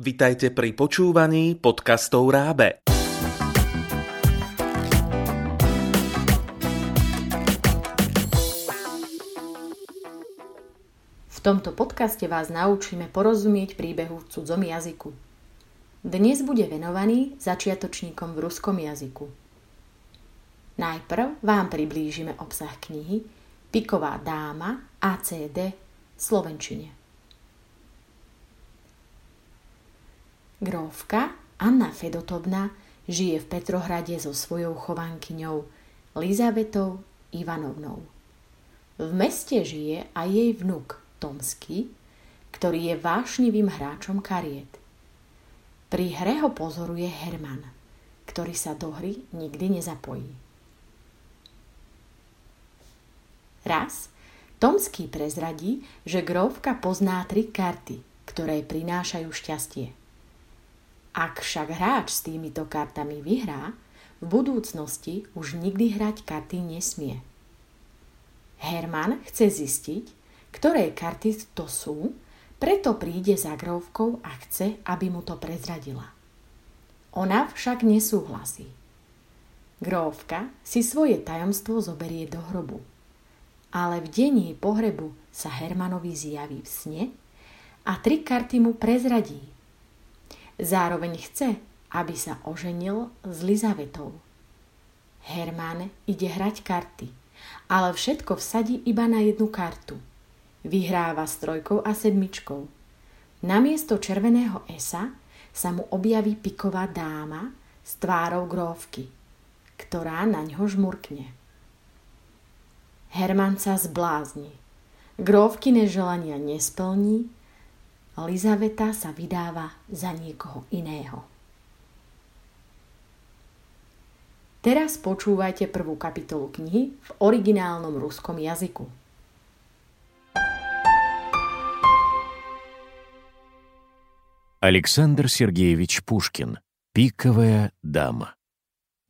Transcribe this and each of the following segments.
Vitajte pri počúvaní podcastov Rábe. V tomto podcaste vás naučíme porozumieť príbehu v cudzom jazyku. Dnes bude venovaný začiatočníkom v ruskom jazyku. Najprv vám priblížime obsah knihy Piková dáma ACD v Slovenčine. Grófka Anna Fedotovna žije v Petrohrade so svojou chovankyňou Lizavetou Ivanovnou. V meste žije aj jej vnuk Tomsky, ktorý je vášnivým hráčom kariet. Pri hre ho pozoruje Herman, ktorý sa do hry nikdy nezapojí. Raz Tomský prezradí, že grófka pozná tri karty, ktoré prinášajú šťastie – ak však hráč s týmito kartami vyhrá, v budúcnosti už nikdy hrať karty nesmie. Herman chce zistiť, ktoré karty to sú, preto príde za grovkou a chce, aby mu to prezradila. Ona však nesúhlasí. Grófka si svoje tajomstvo zoberie do hrobu. Ale v deň jej pohrebu sa Hermanovi zjaví v sne a tri karty mu prezradí – Zároveň chce, aby sa oženil s Lizavetou. Herman ide hrať karty, ale všetko vsadí iba na jednu kartu. Vyhráva s trojkou a sedmičkou. Namiesto červeného esa sa mu objaví piková dáma s tvárou gróvky, ktorá na ňo žmurkne. Herman sa zblázni. Gróvkine želania nesplní Elizaveta sa vydáva za niekoho iného. Teraz počúvajte prvú kapitolu knihy v originálnom ruskom jazyku. Александр Сергеевич Пушкин «Пиковая дама».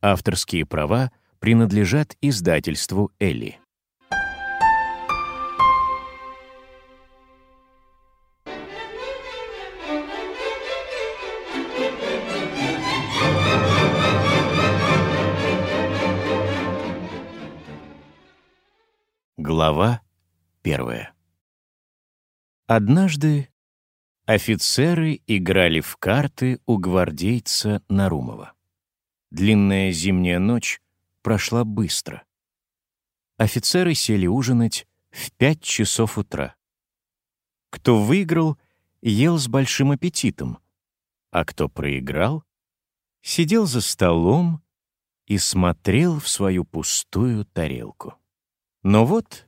Авторские права принадлежат издательству «Элли». Глава первая. Однажды офицеры играли в карты у гвардейца Нарумова. Длинная зимняя ночь прошла быстро. Офицеры сели ужинать в пять часов утра. Кто выиграл, ел с большим аппетитом, а кто проиграл, сидел за столом и смотрел в свою пустую тарелку. Но вот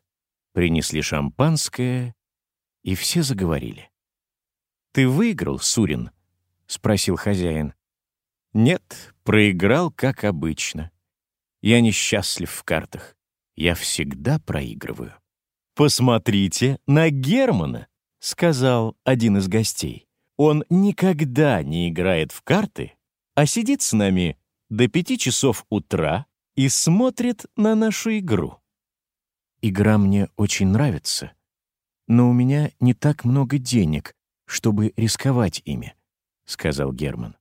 Принесли шампанское, и все заговорили. «Ты выиграл, Сурин?» — спросил хозяин. «Нет, проиграл, как обычно. Я несчастлив в картах. Я всегда проигрываю». «Посмотрите на Германа», — сказал один из гостей. «Он никогда не играет в карты, а сидит с нами до пяти часов утра и смотрит на нашу игру». Игра мне очень нравится, но у меня не так много денег, чтобы рисковать ими», — сказал Герман.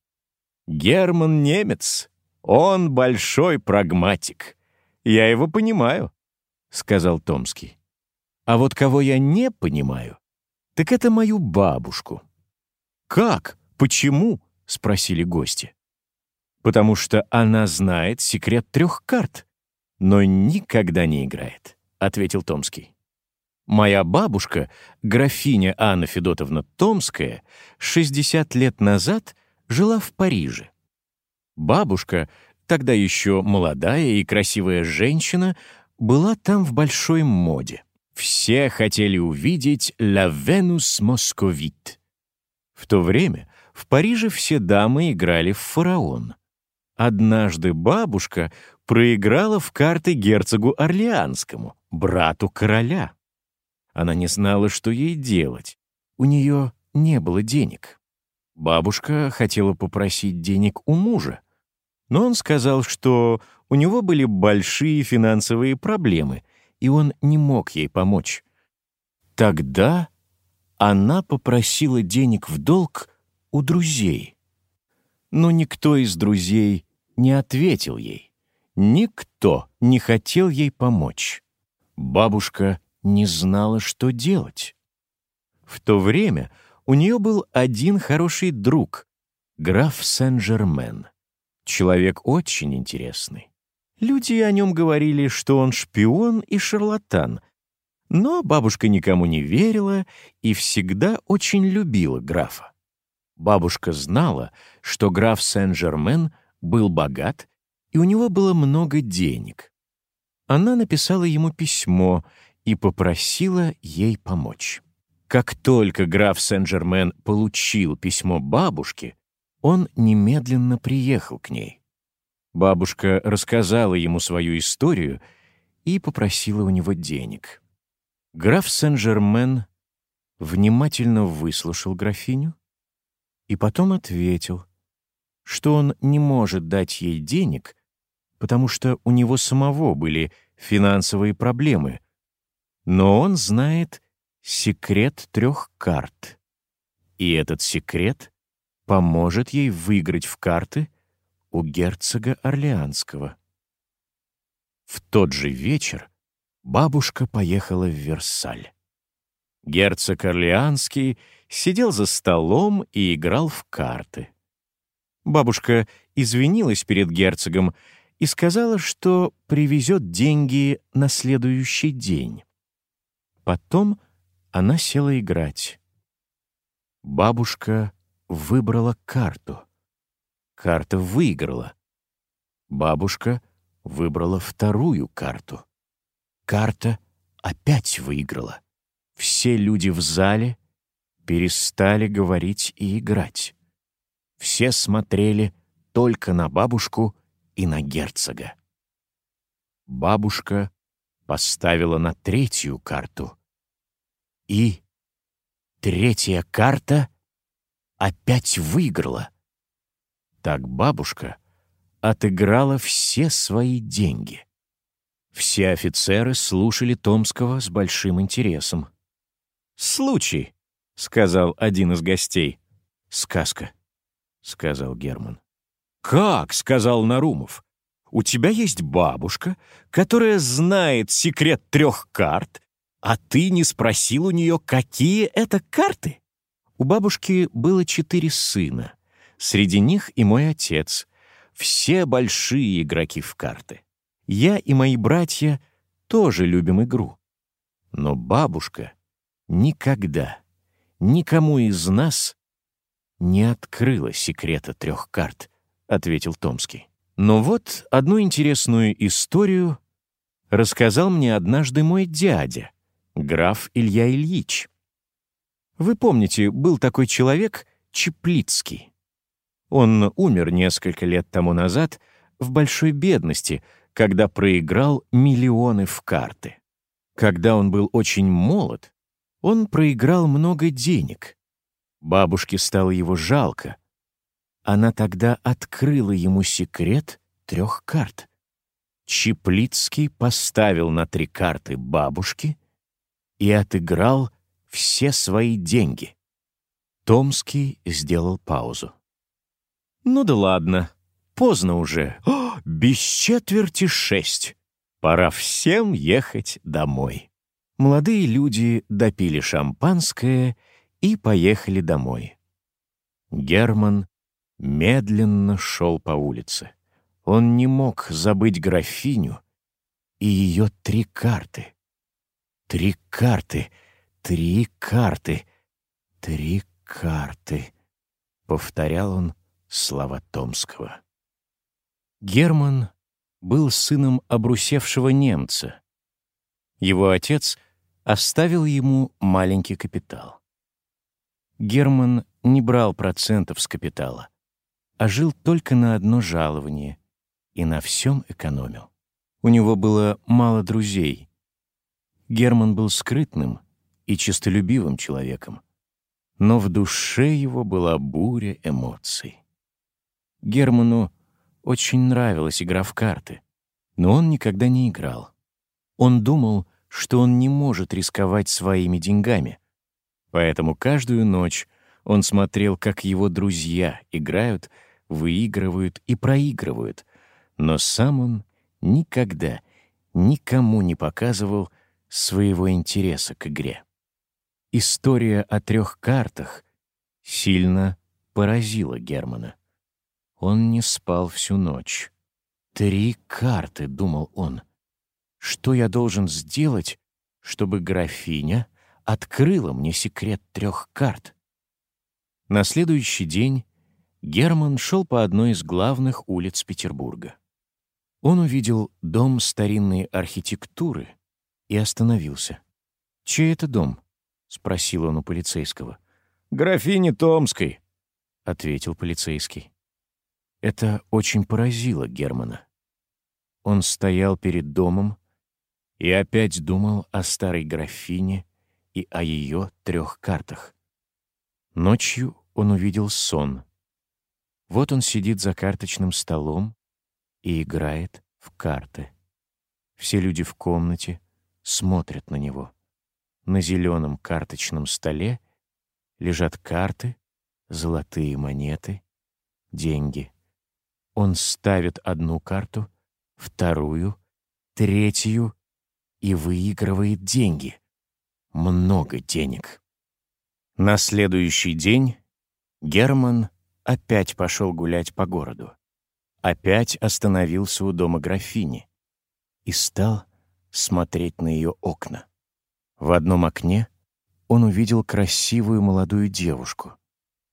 «Герман немец. Он большой прагматик. Я его понимаю», — сказал Томский. «А вот кого я не понимаю, так это мою бабушку». «Как? Почему?» — спросили гости. «Потому что она знает секрет трех карт, но никогда не играет» ответил Томский. Моя бабушка, графиня Анна Федотовна Томская, 60 лет назад жила в Париже. Бабушка, тогда еще молодая и красивая женщина, была там в большой моде. Все хотели увидеть «La Venus Moscovite». В то время в Париже все дамы играли в фараон. Однажды бабушка проиграла в карты герцогу Орлеанскому, брату короля. Она не знала, что ей делать. У нее не было денег. Бабушка хотела попросить денег у мужа, но он сказал, что у него были большие финансовые проблемы, и он не мог ей помочь. Тогда она попросила денег в долг у друзей. Но никто из друзей не ответил ей. Никто не хотел ей помочь. Бабушка не знала, что делать. В то время у нее был один хороший друг, граф Сен-Жермен. Человек очень интересный. Люди о нем говорили, что он шпион и шарлатан, но бабушка никому не верила и всегда очень любила графа. Бабушка знала, что граф Сен-Жермен был богат, и у него было много денег. Она написала ему письмо и попросила ей помочь. Как только граф Сен-Жермен получил письмо бабушки, он немедленно приехал к ней. Бабушка рассказала ему свою историю и попросила у него денег. Граф Сен-Жермен внимательно выслушал графиню и потом ответил, что он не может дать ей денег, потому что у него самого были финансовые проблемы, но он знает секрет трех карт. И этот секрет поможет ей выиграть в карты у герцога Орлеанского. В тот же вечер бабушка поехала в Версаль. Герцог Орлеанский сидел за столом и играл в карты. Бабушка извинилась перед герцогом и сказала, что привезет деньги на следующий день. Потом она села играть. Бабушка выбрала карту. Карта выиграла. Бабушка выбрала вторую карту. Карта опять выиграла. Все люди в зале перестали говорить и играть. Все смотрели только на бабушку и на герцога. Бабушка поставила на третью карту. И третья карта опять выиграла. Так бабушка отыграла все свои деньги. Все офицеры слушали Томского с большим интересом. «Случай», — сказал один из гостей. «Сказка», — сказал Герман. «Как?» — сказал Нарумов. «У тебя есть бабушка, которая знает секрет трех карт, а ты не спросил у нее, какие это карты?» У бабушки было четыре сына. Среди них и мой отец. Все большие игроки в карты. Я и мои братья тоже любим игру. Но бабушка никогда, никому из нас не открыла секрета трех карт. — ответил Томский. «Но вот одну интересную историю рассказал мне однажды мой дядя, граф Илья Ильич. Вы помните, был такой человек Чеплицкий. Он умер несколько лет тому назад в большой бедности, когда проиграл миллионы в карты. Когда он был очень молод, он проиграл много денег. Бабушке стало его жалко, она тогда открыла ему секрет трех карт. Чеплицкий поставил на три карты бабушки и отыграл все свои деньги. Томский сделал паузу. «Ну да ладно, поздно уже. О, без четверти шесть. Пора всем ехать домой». Молодые люди допили шампанское и поехали домой. Герман медленно шел по улице. Он не мог забыть графиню и ее три карты. Три карты, три карты, три карты, — повторял он слова Томского. Герман был сыном обрусевшего немца. Его отец оставил ему маленький капитал. Герман не брал процентов с капитала а жил только на одно жалование и на всем экономил. У него было мало друзей. Герман был скрытным и честолюбивым человеком, но в душе его была буря эмоций. Герману очень нравилась игра в карты, но он никогда не играл. Он думал, что он не может рисковать своими деньгами, поэтому каждую ночь Он смотрел, как его друзья играют, выигрывают и проигрывают, но сам он никогда никому не показывал своего интереса к игре. История о трех картах сильно поразила Германа. Он не спал всю ночь. «Три карты», — думал он. «Что я должен сделать, чтобы графиня открыла мне секрет трех карт?» На следующий день Герман шел по одной из главных улиц Петербурга. Он увидел дом старинной архитектуры и остановился. «Чей это дом?» — спросил он у полицейского. «Графини Томской», — ответил полицейский. Это очень поразило Германа. Он стоял перед домом и опять думал о старой графине и о ее трех картах. Ночью он увидел сон. Вот он сидит за карточным столом и играет в карты. Все люди в комнате смотрят на него. На зеленом карточном столе лежат карты, золотые монеты, деньги. Он ставит одну карту, вторую, третью и выигрывает деньги. Много денег. На следующий день Герман опять пошел гулять по городу. Опять остановился у дома графини и стал смотреть на ее окна. В одном окне он увидел красивую молодую девушку.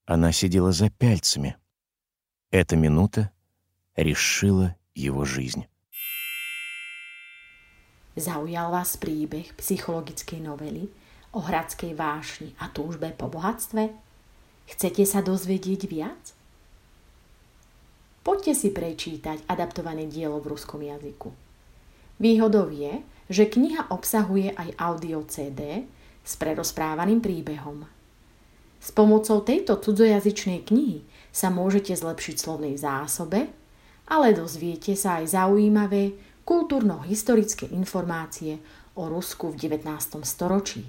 Она сидела за пяльцами. Эта минута решила его жизнь. Zaujal vás príbeh psychologickej novely o hradskej vášni a túžbe po bohatstve? Chcete sa dozvedieť viac? Poďte si prečítať adaptované dielo v ruskom jazyku. Výhodou je, že kniha obsahuje aj audio CD s prerozprávaným príbehom. S pomocou tejto cudzojazyčnej knihy sa môžete zlepšiť slovnej zásobe ale dozviete sa aj zaujímavé kultúrno-historické informácie o Rusku v 19. storočí.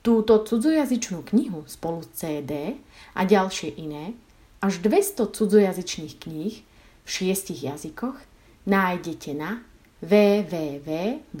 Túto cudzojazyčnú knihu spolu s CD a ďalšie iné, až 200 cudzojazyčných kníh v šiestich jazykoch nájdete na www.rab.sk.